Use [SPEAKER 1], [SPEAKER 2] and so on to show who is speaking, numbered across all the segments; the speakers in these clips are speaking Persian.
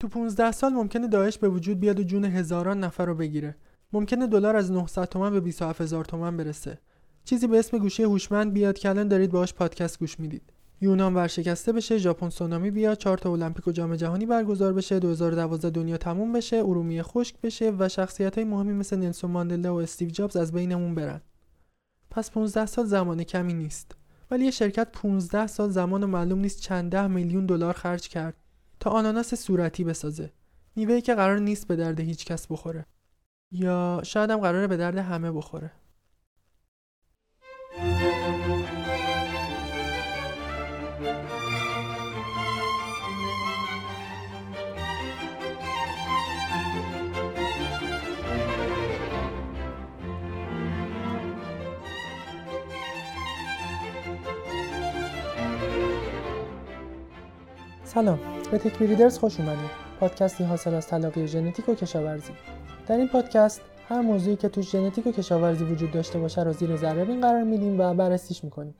[SPEAKER 1] تو 15 سال ممکنه داعش به وجود بیاد و جون هزاران نفر رو بگیره. ممکنه دلار از 900 تومن به 27000 تومن برسه. چیزی به اسم گوشی هوشمند بیاد که الان دارید باهاش پادکست گوش می‌دید. یونان ورشکسته بشه ژاپن سونامی بیاد چهار تا المپیک و جام جهانی برگزار بشه 2012 دنیا تموم بشه ارومیه خشک بشه و شخصیت های مهمی مثل نلسون ماندلا و استیو جابز از بینمون برن. پس 15 سال زمان کمی نیست. ولی یه شرکت 15 سال زمان و معلوم نیست چند ده میلیون دلار خرج کرد. تا آناناس صورتی بسازه. میوه‌ای که قرار نیست به درد هیچ کس بخوره. یا شاید هم قراره به درد همه بخوره. سلام. به تک بریدرز خوش اومدید. پادکستی حاصل از تلاقی ژنتیک و کشاورزی. در این پادکست هر موضوعی که توش ژنتیک و کشاورزی وجود داشته باشه رو زیر ذره بین قرار میدیم و بررسیش می‌کنیم.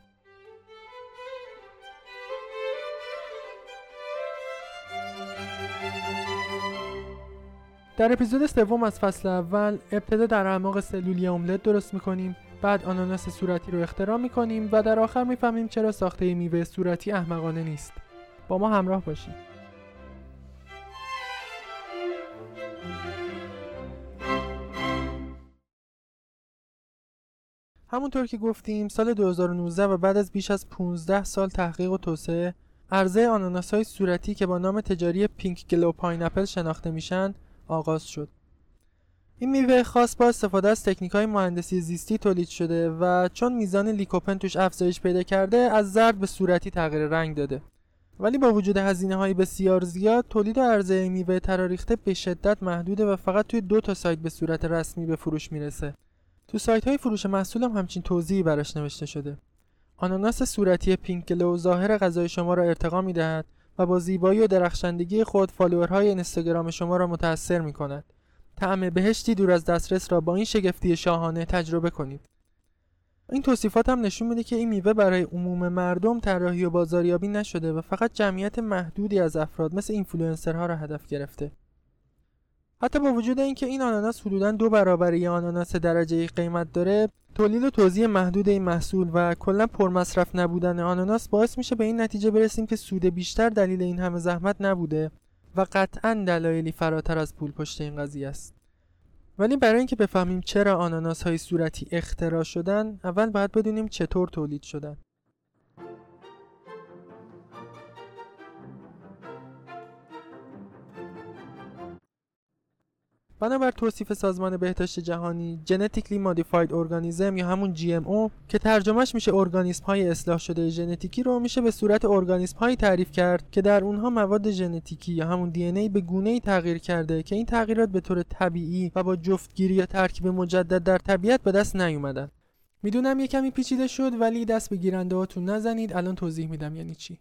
[SPEAKER 1] در اپیزود سوم از فصل اول ابتدا در اعماق سلولی املت درست می‌کنیم. بعد آناناس صورتی رو اختراع می‌کنیم و در آخر می‌فهمیم چرا ساخته میوه صورتی احمقانه نیست. با ما همراه باشید. همونطور که گفتیم سال 2019 و بعد از بیش از 15 سال تحقیق و توسعه عرضه آناناس های صورتی که با نام تجاری Pinkglow Pineapple شناخته میشن آغاز شد. این میوه خاص با استفاده از تکنیک های مهندسی زیستی تولید شده و چون میزان لیکوپن توش افزایش پیدا کرده از زرد به صورتی تغییر رنگ داده. ولی با وجود هزینه های بسیار زیاد تولید و عرضه میوه تراریخته به شدت محدوده و فقط توی دو تا سایت به صورت رسمی به فروش می‌رسه. تو سایت های فروش محصول هم همچین توضیحی براش نوشته شده آناناس صورتی پینک گلو ظاهر غذای شما را ارتقا می‌دهد و با زیبایی و درخشندگی خود فالوورهای اینستاگرام شما را متاثر می کند. طعم بهشتی دور از دسترس را با این شگفتی شاهانه تجربه کنید. این توصیفات هم نشون میده که این میوه برای عموم مردم طراحی و بازاریابی نشده و فقط جمعیت محدودی از افراد مثل اینفلوئنسرها را هدف گرفته. حتی با وجود اینکه این آناناس حدودا دو برابر یه آناناس درجه قیمت داره تولید و توزیع محدود این محصول و کلا پرمصرف نبودن آناناس باعث میشه به این نتیجه برسیم که سود بیشتر دلیل این همه زحمت نبوده و قطعا دلایلی فراتر از پول پشت این قضیه است. ولی برای اینکه بفهمیم چرا آناناس های صورتی اختراع شدن اول باید بدونیم چطور تولید شدن. بنابر توصیف سازمان بهداشت جهانی Genetically Modified Organism یا همون GMO که ترجمهش میشه ارگانیسم های اصلاح شده ژنتیکی رو میشه به صورت ارگانیسم هایی تعریف کرد که در اونها مواد ژنتیکی یا همون دی ای به گونه ای تغییر کرده که این تغییرات به طور طبیعی و با جفتگیری یا ترکیب مجدد در طبیعت به دست نیومدن. می‌دونم یه کمی پیچیده شد ولی دست به گیرنده هاتون نزنید. الان توضیح میدم یعنی چی.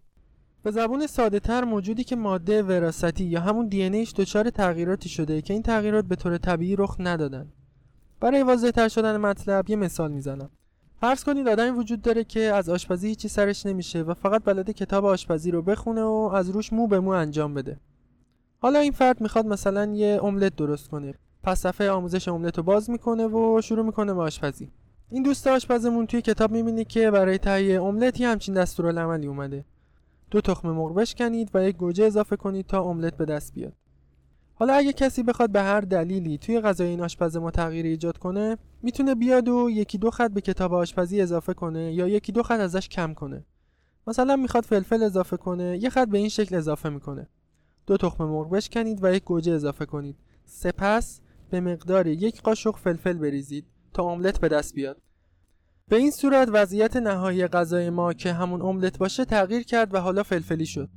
[SPEAKER 1] به زبون ساده تر موجودی که ماده وراثتی یا همون دی ایش دچار تغییراتی شده که این تغییرات به طور طبیعی رخ ندادن. برای واضح تر شدن مطلب یه مثال می‌زنم. فرض کنید آدمی وجود داره که از آشپزی هیچی سرش نمیشه و فقط بلده کتاب آشپزی رو بخونه و از روش مو به مو انجام بده. حالا این فرد می‌خواد مثلا یه املت درست کنه. پس صفحه آموزش املت رو باز می‌کنه و شروع می‌کنه به آشپزی. این دوست آشپزمون توی کتاب می‌بینی که برای تهیه املت همچین دستورالعملی اومده. دو تخم مرغ بشکنید و یک گوجه اضافه کنید تا املت به دست بیاد. حالا اگه کسی بخواد به هر دلیلی توی غذای این آشپز ما تغییر ایجاد کنه می‌تونه بیاد و یکی دو خط به کتاب آشپزی اضافه کنه یا یکی دو خط ازش کم کنه. مثلا می‌خواد فلفل اضافه کنه یه خط به این شکل اضافه می‌کنه. دو تخم مرغ بشکنید و یک گوجه اضافه کنید. سپس به مقدار یک قاشق فلفل بریزید تا املت به دست بیاد. به این صورت وضعیت نهایی غذای ما که همون املت باشه تغییر کرد و حالا فلفلی شد.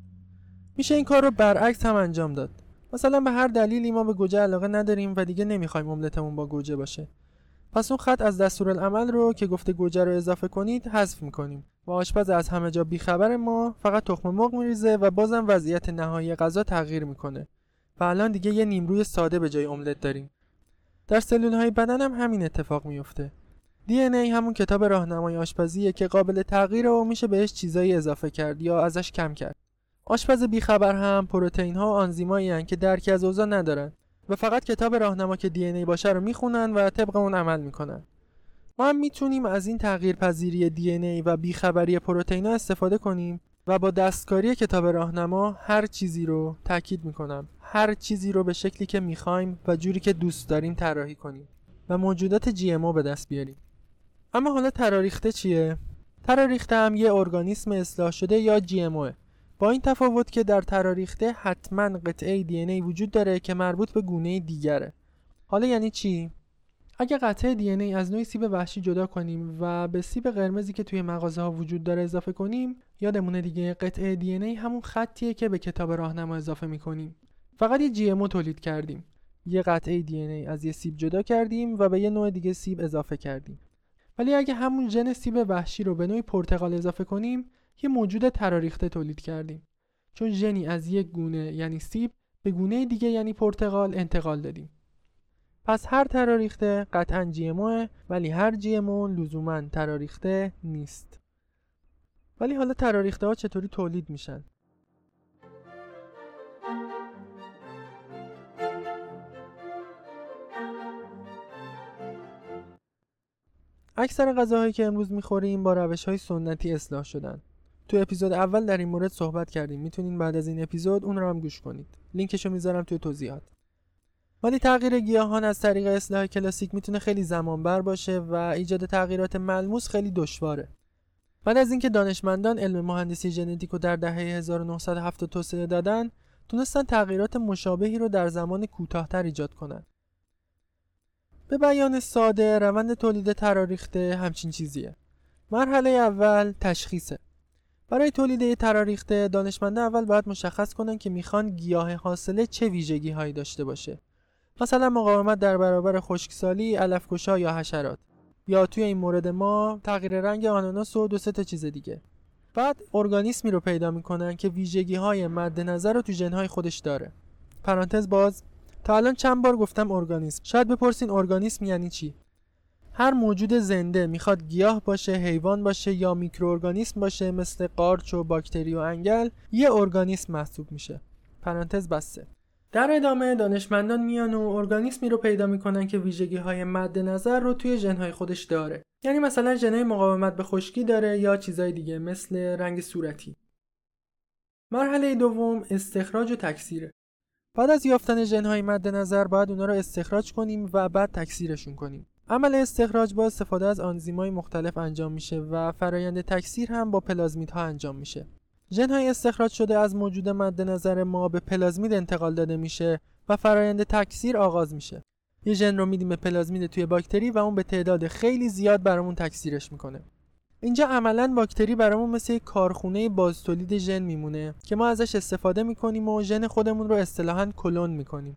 [SPEAKER 1] میشه این کار رو برعکس هم انجام داد. مثلا به هر دلیلی ما به گوجه علاقه نداریم و دیگه نمی‌خوایم املتمون با گوجه باشه. پس اون خط از دستورالعمل رو که گفته گوجه رو اضافه کنید حذف می‌کنیم و آشپز از همه جا بیخبر ما فقط تخم مرغ میریزه و بازم وضعیت نهایی غذا تغییر می‌کنه. و الان دیگه یه نیمروی ساده به جای املت داریم. در سلول های بدن هم همین اتفاق میفته دی همون کتاب راهنمای آشپزیه که قابل تغییر و میشه بهش چیزایی اضافه کرد یا ازش کم کرد. آشپز بیخبر هم پروتئین ها و آنزیمایی که درکی از اوضاع ندارن و فقط کتاب راهنما که دی ای باشه رو می‌خونن و طبق اون عمل می‌کنن. ما هم می‌تونیم از این تغییر پذیری دی ای و بیخبری پروتئین ها استفاده کنیم و با دستکاری کتاب راهنما هر چیزی رو تاکید می‌کنم. هر چیزی رو به شکلی که می‌خوایم و جوری که دوست داریم طراحی کنیم و موجودات جی به دست بیاریم. اما حالا تراریخته چیه؟ تراریخته هم یه ارگانیسم اصلاح شده یا جی با این تفاوت که در تراریخته حتما قطعه دی ای وجود داره که مربوط به گونه دیگره. حالا یعنی چی؟ اگه قطعه دی ای از نوع سیب وحشی جدا کنیم و به سیب قرمزی که توی مغازه ها وجود داره اضافه کنیم یادمونه دیگه قطعه دی ای همون خطیه که به کتاب راهنما اضافه می‌کنیم. فقط یه جی تولید کردیم. یه قطعه دی ای از یه سیب جدا کردیم و به یه نوع دیگه سیب اضافه کردیم. ولی اگه همون ژن سیب وحشی رو به نوعی پرتقال اضافه کنیم یه موجود تراریخته تولید کردیم. چون ژنی از یک گونه یعنی سیب به گونه دیگه یعنی پرتقال انتقال دادیم. پس هر تراریخته قطعا جی ولی هر جی لزوما تراریخته نیست. ولی حالا تراریخته ها چطوری تولید میشن؟ اکثر غذاهایی که امروز می‌خوریم با روش های سنتی اصلاح شدن. تو اپیزود اول در این مورد صحبت کردیم. می‌تونین بعد از این اپیزوداون رو هم گوش کنید. لینکشو می‌ذارم توی توضیحات. ولی تغییر گیاهان از طریق اصلاح کلاسیک می‌تونه خیلی زمان بر باشه و ایجاد تغییرات ملموس خیلی دشواره. بعد از اینکه دانشمندان علم مهندسی ژنتیک رو در دهه 1970 توسعه دادن تونستن تغییرات مشابهی رو در زمان کوتاهتر ایجاد کنند. به بیان ساده روند تولید تراریخته همچین چیزیه. مرحله اول تشخیصه. برای تولید تراریخته دانشمنده اول باید مشخص کنن که می‌خوان گیاه حاصله چه ویژگی هایی داشته باشه. مثلا مقاومت در برابر خشکسالی علفکشا یا حشرات. یا توی این مورد ما تغییر رنگ آناناس و دو سه تا چیز دیگه. بعد ارگانیسمی رو پیدا می‌کنن که ویژگی های مد نظر رو تو ژن خودش داره. پرانتز باز تا الان چند بار گفتم ارگانیسم. شاید بپرسین ارگانیسم یعنی چی؟ هر موجود زنده می‌خواد گیاه باشه حیوان باشه یا میکروارگانیسم باشه مثل قارچ و باکتری و انگل یه ارگانیسم محسوب میشه. پرانتز بسته در ادامه دانشمندان میان و ارگانیسمی رو پیدا می‌کنن که ویژگی های مد نظر رو توی ژنهای خودش داره. یعنی مثلا ژنهای مقاومت به خشکی داره یا چیزای دیگه مثل رنگ صورتی. مرحله دوم استخراج و تکثیره بعد از یافتن ژنهای مد نظر باید اونا رو استخراج کنیم و بعد تکثیرشون کنیم عمل استخراج با استفاده از آنزیم‌های مختلف انجام میشه و فرایند تکثیر هم با پلازمیدها انجام میشه. ژن‌های استخراج شده از موجود مد نظر ما به پلازمید انتقال داده میشه و فرایند تکثیر آغاز میشه. یه ژن رو میدیم به پلازمید توی باکتری و اون به تعداد خیلی زیاد برامون تکثیرش می‌کنه. اینجا عملا باکتری برامون مثل یک کارخونه بازتولید ژن میمونه که ما ازش استفاده می‌کنیم و ژن خودمون رو اصطلاحا کلون می‌کنیم.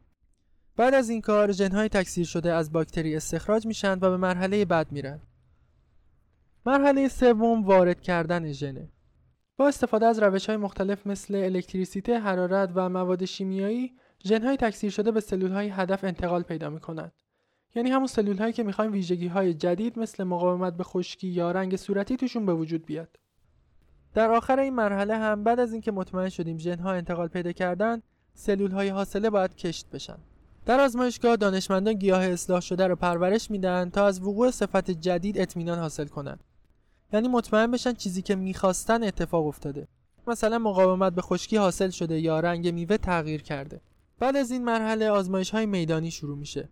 [SPEAKER 1] بعد از این کار ژنهای تکثیر شده از باکتری استخراج میشن و به مرحله بعد میرن مرحله سوم وارد کردن ژنه با استفاده از روش های مختلف مثل الکتریسیته، حرارت و مواد شیمیایی ژنهای تکثیر شده به سلول های هدف انتقال پیدا می کنند. یعنی همون سلول هایی که می‌خوایم ویژگی های جدید مثل مقاومت به خشکی یا رنگ صورتی توشون به وجود بیاد. در آخر این مرحله هم بعد از اینکه مطمئن شدیم ژنها انتقال پیدا کردن، سلول های حاصله باید کشت بشن. در آزمایشگاه دانشمندان گیاه اصلاح شده رو پرورش میدن تا از وقوع صفت جدید اطمینان حاصل کنند. یعنی مطمئن بشن چیزی که می‌خواستن اتفاق افتاده. مثلا مقاومت به خشکی حاصل شده یا رنگ میوه تغییر کرده. بعد از این مرحله آزمایش های میدانی شروع میشه.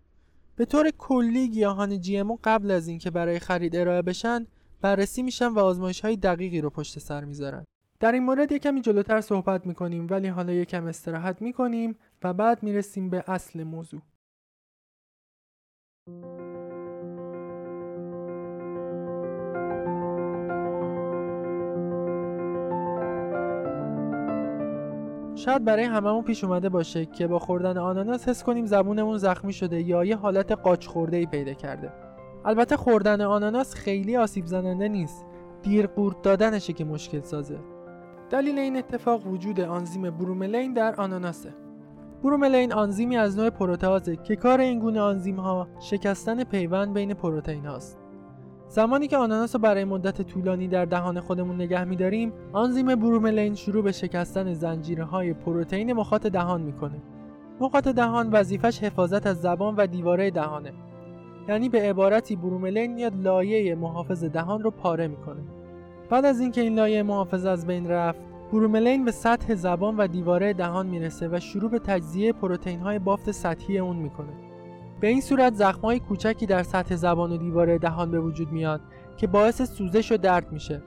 [SPEAKER 1] به طور کلی گیاهان جی قبل از اینکه برای خرید ارائه بشن بررسی میشن و آزمایش های دقیقی رو پشت سر می‌ذارن. در این مورد یکمی جلوتر صحبت می‌کنیم ولی حالا یکم استراحت می‌کنیم و بعد می‌رسیم به اصل موضوع شاید برای هممون پیش اومده باشه که با خوردن آناناس حس کنیم زبونمون زخمی شده یا یه حالت قاچ خورده ای پیدا کرده. البته خوردن آناناس خیلی آسیب زننده نیست. دیر قورت دادنشه که مشکل سازه. دلیل این اتفاق وجود آنزیم بروملین در آناناسه. بروملین آنزیمی از نوع پروتئازه که کار این گونه آنزیم ها شکستن پیوند بین پروتئین هاست. زمانی که آناناس رو برای مدت طولانی در دهان خودمون نگه میداریم آنزیم بروملین شروع به شکستن زنجیرهای پروتئین مخاط دهان می‌کنه. مخاط دهان وظیفش حفاظت از زبان و دیواره دهانه. یعنی به عبارتی بروملین میاد لایه محافظ دهان رو پاره می‌کنه. بعد از اینکه این لایه محافظ از بین رفت بروملین به سطح زبان و دیواره دهان می‌رسه و شروع به تجزیه پروتئین های بافت سطحی اون می‌کنه. به این صورت زخمای کوچکی در سطح زبان و دیواره دهان به وجود میاد که باعث سوزش و درد میشه.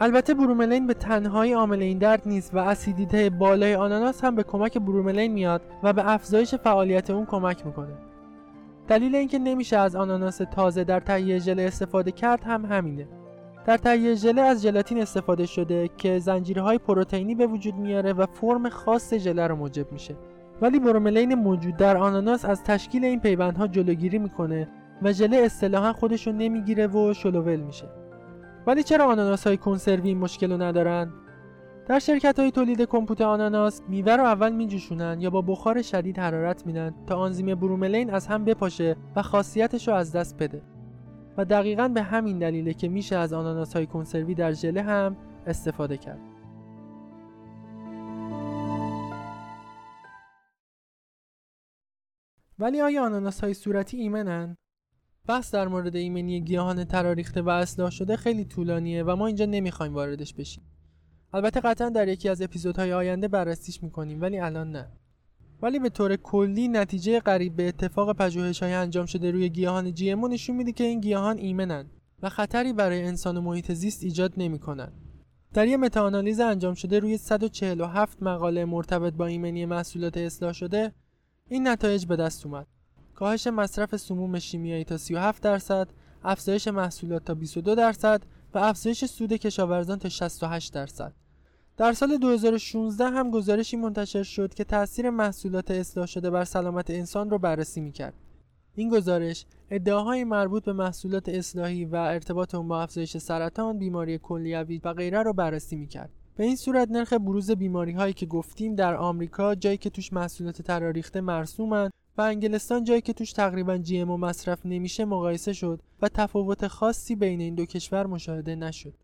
[SPEAKER 1] البته بروملین به تنهایی عامل این درد نیست و اسیدیته بالای آناناس هم به کمک بروملین میاد و به افزایش فعالیت اون کمک می‌کنه. دلیل اینکه نمیشه از آناناس تازه در تهیه ژله استفاده کرد هم همینه. در تهیه ژله از ژلاتین استفاده شده که زنجیرهای پروتئینی به وجود میاره و فرم خاص ژله رو موجب میشه. ولی بروملین موجود در آناناس از تشکیل این پیوندها جلوگیری می‌کنه و ژله اصطلاحا خودش رو نمی‌گیره و شلوول میشه. ولی چرا آناناس های کنسروی این مشکل رو ندارن؟ در شرکت های تولید کمپوت آناناس میوه رو اول میجوشونن یا با بخار شدید حرارت میدن تا آنزیم بروملین از هم بپاشه و خاصیتش رو از دست بده. و دقیقا به همین دلیله که میشه از آناناس های کنسروی در ژله هم استفاده کرد. ولی آیا آناناس های صورتی ایمنن؟ بحث در مورد ایمنی گیاهان تراریخته و اصلاح شده خیلی طولانیه و ما اینجا نمی‌خوایم واردش بشیم. البته قطعا در یکی از اپیزودهای آینده بررسیش می‌کنیم ولی الان نه. ولی به طور کلی نتیجه قریب به اتفاق پژوهش های انجام شده روی گیاهان جی نشون میده که این گیاهان ایمنن و خطری برای انسان و محیط زیست ایجاد نمی‌کنن. در یه متاانالیز انجام شده روی 147 مقاله مرتبط با ایمنی محصولات اصلاح شده این نتایج به دست اومد. کاهش مصرف سموم شیمیایی تا 37 درصد، افزایش محصولات تا 22 درصد و افزایش سود کشاورزان تا 68 درصد. در سال 2016 هم گزارشی منتشر شد که تاثیر محصولات اصلاح شده بر سلامت انسان رو بررسی می‌کرد. این گزارش ادعاهای مربوط به محصولات اصلاحی و ارتباط اون با افزایش سرطان، بیماری کلیوی و غیره رو بررسی می‌کرد. به این صورت نرخ بروز بیماری هایی که گفتیم در آمریکا جایی که توش محصولات تراریخته مرسومن و انگلستان جایی که توش تقریبا جی ام مصرف نمیشه مقایسه شد و تفاوت خاصی بین این دو کشور مشاهده نشد.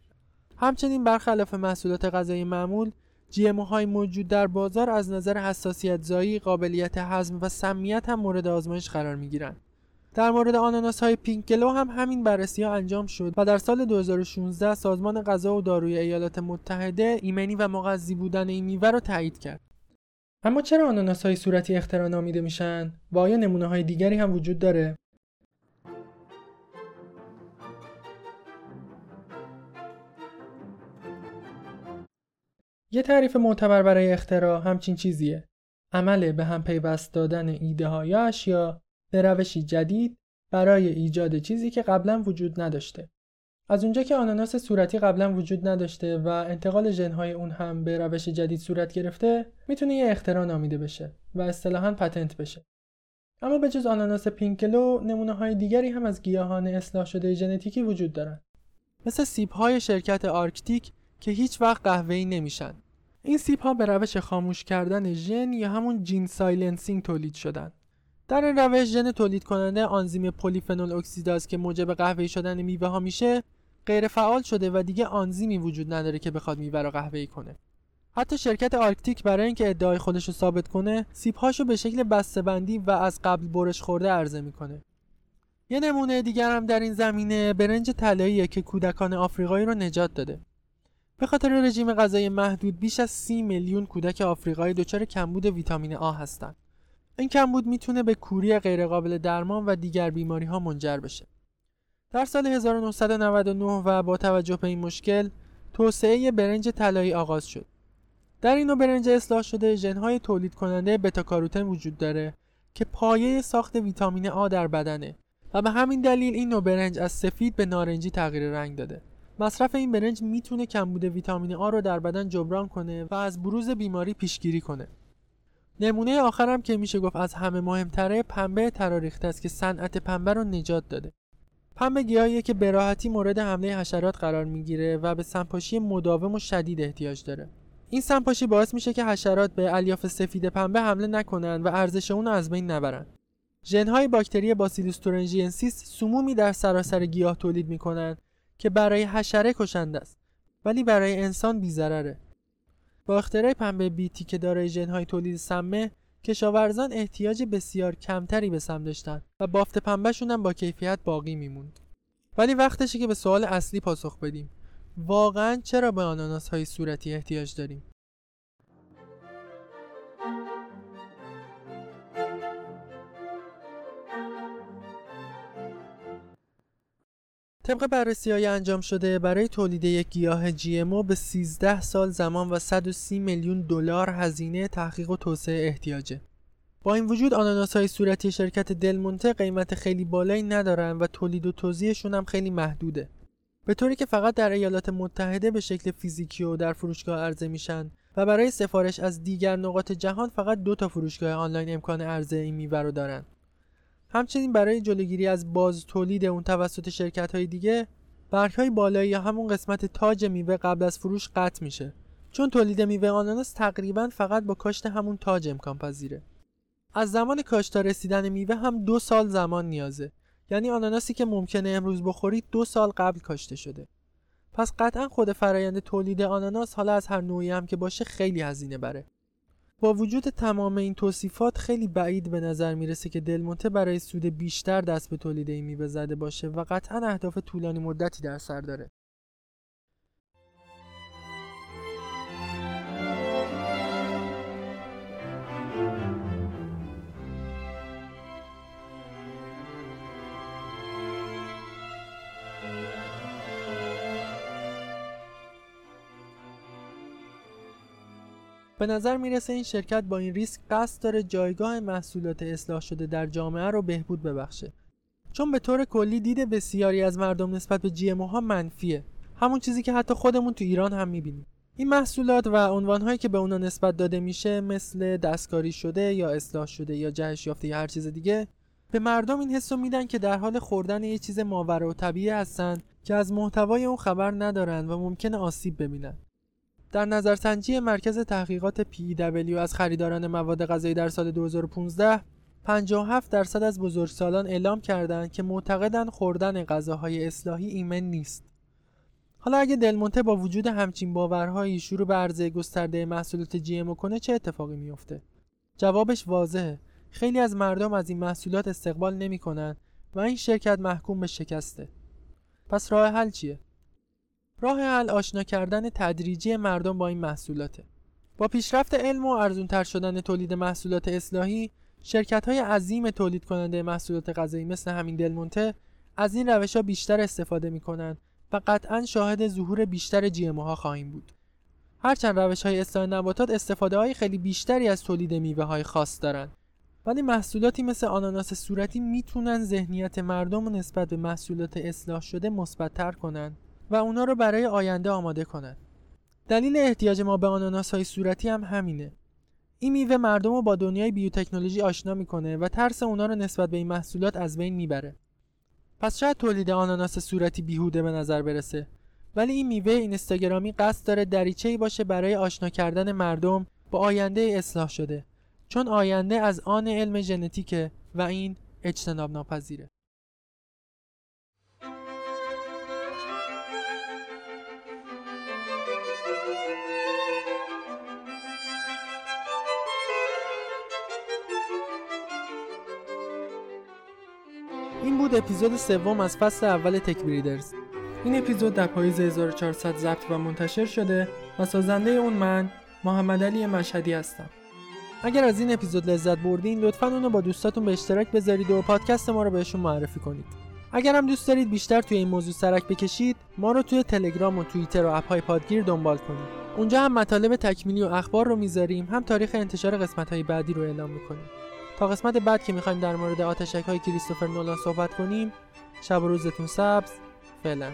[SPEAKER 1] همچنین برخلاف محصولات غذایی معمول جی های موجود در بازار از نظر حساسیت زایی، قابلیت هضم و سمیت هم مورد آزمایش قرار می گیرن. در مورد آناناس های پینکلو هم همین بررسی ها انجام شد و در سال 2016 سازمان غذا و داروی ایالات متحده ایمنی و مغذی بودن این میوه را تایید کرد. اما چرا آناناس های صورتی اختراع نامیده میشن؟ و آیا نمونه های دیگری هم وجود داره؟ یه تعریف معتبر برای اختراع همچین چیزیه. عمل به هم پیوست دادن ایده ها یا اشیا به روشی جدید برای ایجاد چیزی که قبلا وجود نداشته. از اونجا که آناناس صورتی قبلا وجود نداشته و انتقال ژنهای اون هم به روش جدید صورت گرفته می‌تونه یه اختراع نامیده بشه و اصطلاحا patent بشه. اما به جز آناناس Pinkglow نمونه های دیگری هم از گیاهان اصلاح شده ژنتیکی وجود دارن. مثل سیب های شرکت Arctic که هیچ وقت قهوه‌ای نمیشن. این سیب ها به روش خاموش کردن ژن یا همون gene silencing تولید شدن. در این روش ژن تولید کننده آنزیم پلی‌فنول اکسیداز که موجب قهوه‌ای شدن میوه ها میشه غیر فعال شده و دیگه آنزیمی وجود نداره که بخواد میوه رو قهوه‌ای کنه. حتی شرکت Arctic برای اینکه ادعای خودش رو ثابت کنه سیبهاشو به شکل بسته‌بندی و از قبل برش خورده عرضه می‌کنه. یه نمونه دیگر هم در این زمینه برنج طلاییه که کودکان آفریقایی رو نجات داده. به خاطر رژیم غذایی محدود بیش از سی میلیون کودک آفریقایی دچار کمبود ویتامین آ هستند این کمبود می‌تونه به کوری غیرقابل درمان و دیگر بیماری ها منجر بشه در سال 1999 و با توجه به این مشکل توسعه برنج طلایی آغاز شد. در این نوع برنج اصلاح شده ژنهای تولید کننده بتا وجود داره که پایه ساخت ویتامین آ در بدنه و به همین دلیل این نوع برنج از سفید به نارنجی تغییر رنگ داده. مصرف این برنج می‌تونه کمبود ویتامین آ رو در بدن جبران کنه و از بروز بیماری پیشگیری کنه. نمونه آخرم که میشه گفت از همه مهمتره پنبه تراریخته است که صنعت پنبه رو نجات داده. پنبه گیاهیه که به راحتی مورد حمله حشرات قرار می‌گیره و به سنپاشی مداوم و شدید احتیاج داره. این سنپاشی باعث میشه که حشرات به الیاف سفید پنبه حمله نکنن و ارزش اون از بین نبرن. ژنهای باکتری باسیلوس تورنژینسیس سمومی در سراسر گیاه تولید می‌کنند که برای حشره کشنده است ولی برای انسان بیزرره با اختراع پنبه بیتی که دارای ژنهای تولید سمه کشاورزان احتیاج بسیار کمتری به سم داشتن و بافت پنبهشون هم با کیفیت باقی میموند. ولی وقتشه که به سوال اصلی پاسخ بدیم. واقعا چرا به آناناس های صورتی احتیاج داریم؟ طبق بررسی های انجام شده برای تولید یک گیاه GMO به 13 سال زمان و 130 میلیون دلار هزینه تحقیق و توسعه احتیاجه. با این وجود آناناس های صورتی شرکت دلمونته قیمت خیلی بالایی ندارن و تولید و توزیعشون هم خیلی محدوده. به طوری که فقط در ایالات متحده به شکل فیزیکی و در فروشگاه عرضه میشن و برای سفارش از دیگر نقاط جهان فقط دو تا فروشگاه آنلاین امکان عرضه این میوه رو دارن. همچنین برای جلوگیری از باز تولید اون توسط شرکت های دیگه برگ های بالایی همون قسمت تاج میوه قبل از فروش قطع میشه. چون تولید میوه آناناس تقریبا فقط با کاشت همون تاج امکان پذیره. از زمان کاشت تا رسیدن میوه هم دو سال زمان نیازه. یعنی آناناسی که ممکنه امروز بخورید دو سال قبل کاشته شده. پس قطعا خود فرایند تولید آناناس حالا از هر نوعی هم که باشه خیلی هزینه بره. با وجود تمام این توصیفات خیلی بعید به نظر می‌رسه که دلمونته برای سود بیشتر دست به تولید این میوه زده باشه و قطعا اهداف طولانی مدتی در سر داره. به نظر می‌رسه این شرکت با این ریسک قصد داره جایگاه محصولات اصلاح شده در جامعه رو بهبود ببخشه. چون به طور کلی دید بسیاری از مردم نسبت به جی ها منفیه. همون چیزی که حتی خودمون تو ایران هم می‌بینیم. این محصولات و عنوانهایی که به اونا نسبت داده میشه مثل دستکاری شده یا اصلاح شده یا جهش یافته یا هر چیز دیگه به مردم این حس میدن که در حال خوردن یه چیز ماورا و طبیعی هستن که از محتوای اون خبر ندارن و ممکنه آسیب ببینن. در نظرسنجی مرکز تحقیقات PEW از خریداران مواد غذایی در سال 2015 57 درصد از بزرگسالان اعلام کردند که معتقدند خوردن غذاهای اصلاحی ایمن نیست. حالا اگه دلمونته با وجود همچین باورهایی شروع به عرضه گسترده محصولات جی کنه چه اتفاقی میفته؟ جوابش واضحه. خیلی از مردم از این محصولات استقبال نمی‌کنن و این شرکت محکوم به شکسته. پس راه حل چیه؟ راه حل آشنا کردن تدریجی مردم با این محصولاته. با پیشرفت علم و ارزونتر شدن تولید محصولات اصلاحی شرکت های عظیم تولید کننده محصولات غذایی مثل همین دلمونته از این روش ها بیشتر استفاده می کنند و قطعا شاهد ظهور بیشتر جی ها خواهیم بود. هرچند روش های اصلاح نباتات استفاده های خیلی بیشتری از تولید میوه های خاص دارند ولی محصولاتی مثل آناناس صورتی می‌تونن ذهنیت مردم نسبت به محصولات اصلاح شده مثبتتر کنند و اونا رو برای آینده آماده کنن دلیل احتیاج ما به آناناس های صورتی هم همینه. این میوه مردم رو با دنیای بیوتکنولوژی آشنا می‌کنه و ترس اونا رو نسبت به این محصولات از بین می‌بره. پس شاید تولید آناناس صورتی بیهوده به نظر برسه. ولی این میوه اینستاگرامی قصد داره دریچه‌ای باشه برای آشنا کردن مردم با آینده اصلاح شده. چون آینده از آن علم ژنتیکه و این اجتناب ناپذیره بود اپیزود سوم از فصل اول تک بریدرز. این اپیزود در پاییز 1400 ضبط و منتشر شده و سازنده اون من محمد علی مشهدی هستم. اگر از این اپیزود لذت بردین لطفا اونو با دوستاتون به اشتراک بذارید و پادکست ما رو بهشون معرفی کنید. اگر هم دوست دارید بیشتر توی این موضوع سرک بکشید ما رو توی تلگرام و توییتر و اپهای پادگیر دنبال کنید. اونجا هم مطالب تکمیلی و اخبار رو می‌ذاریم هم تاریخ انتشار قسمت های بعدی رو اعلام می‌کنیم. تا قسمت بعد که می‌خوایم در مورد آتشک های کریستوفر نولان صحبت کنیم شب و روزتون سبز. فعلا.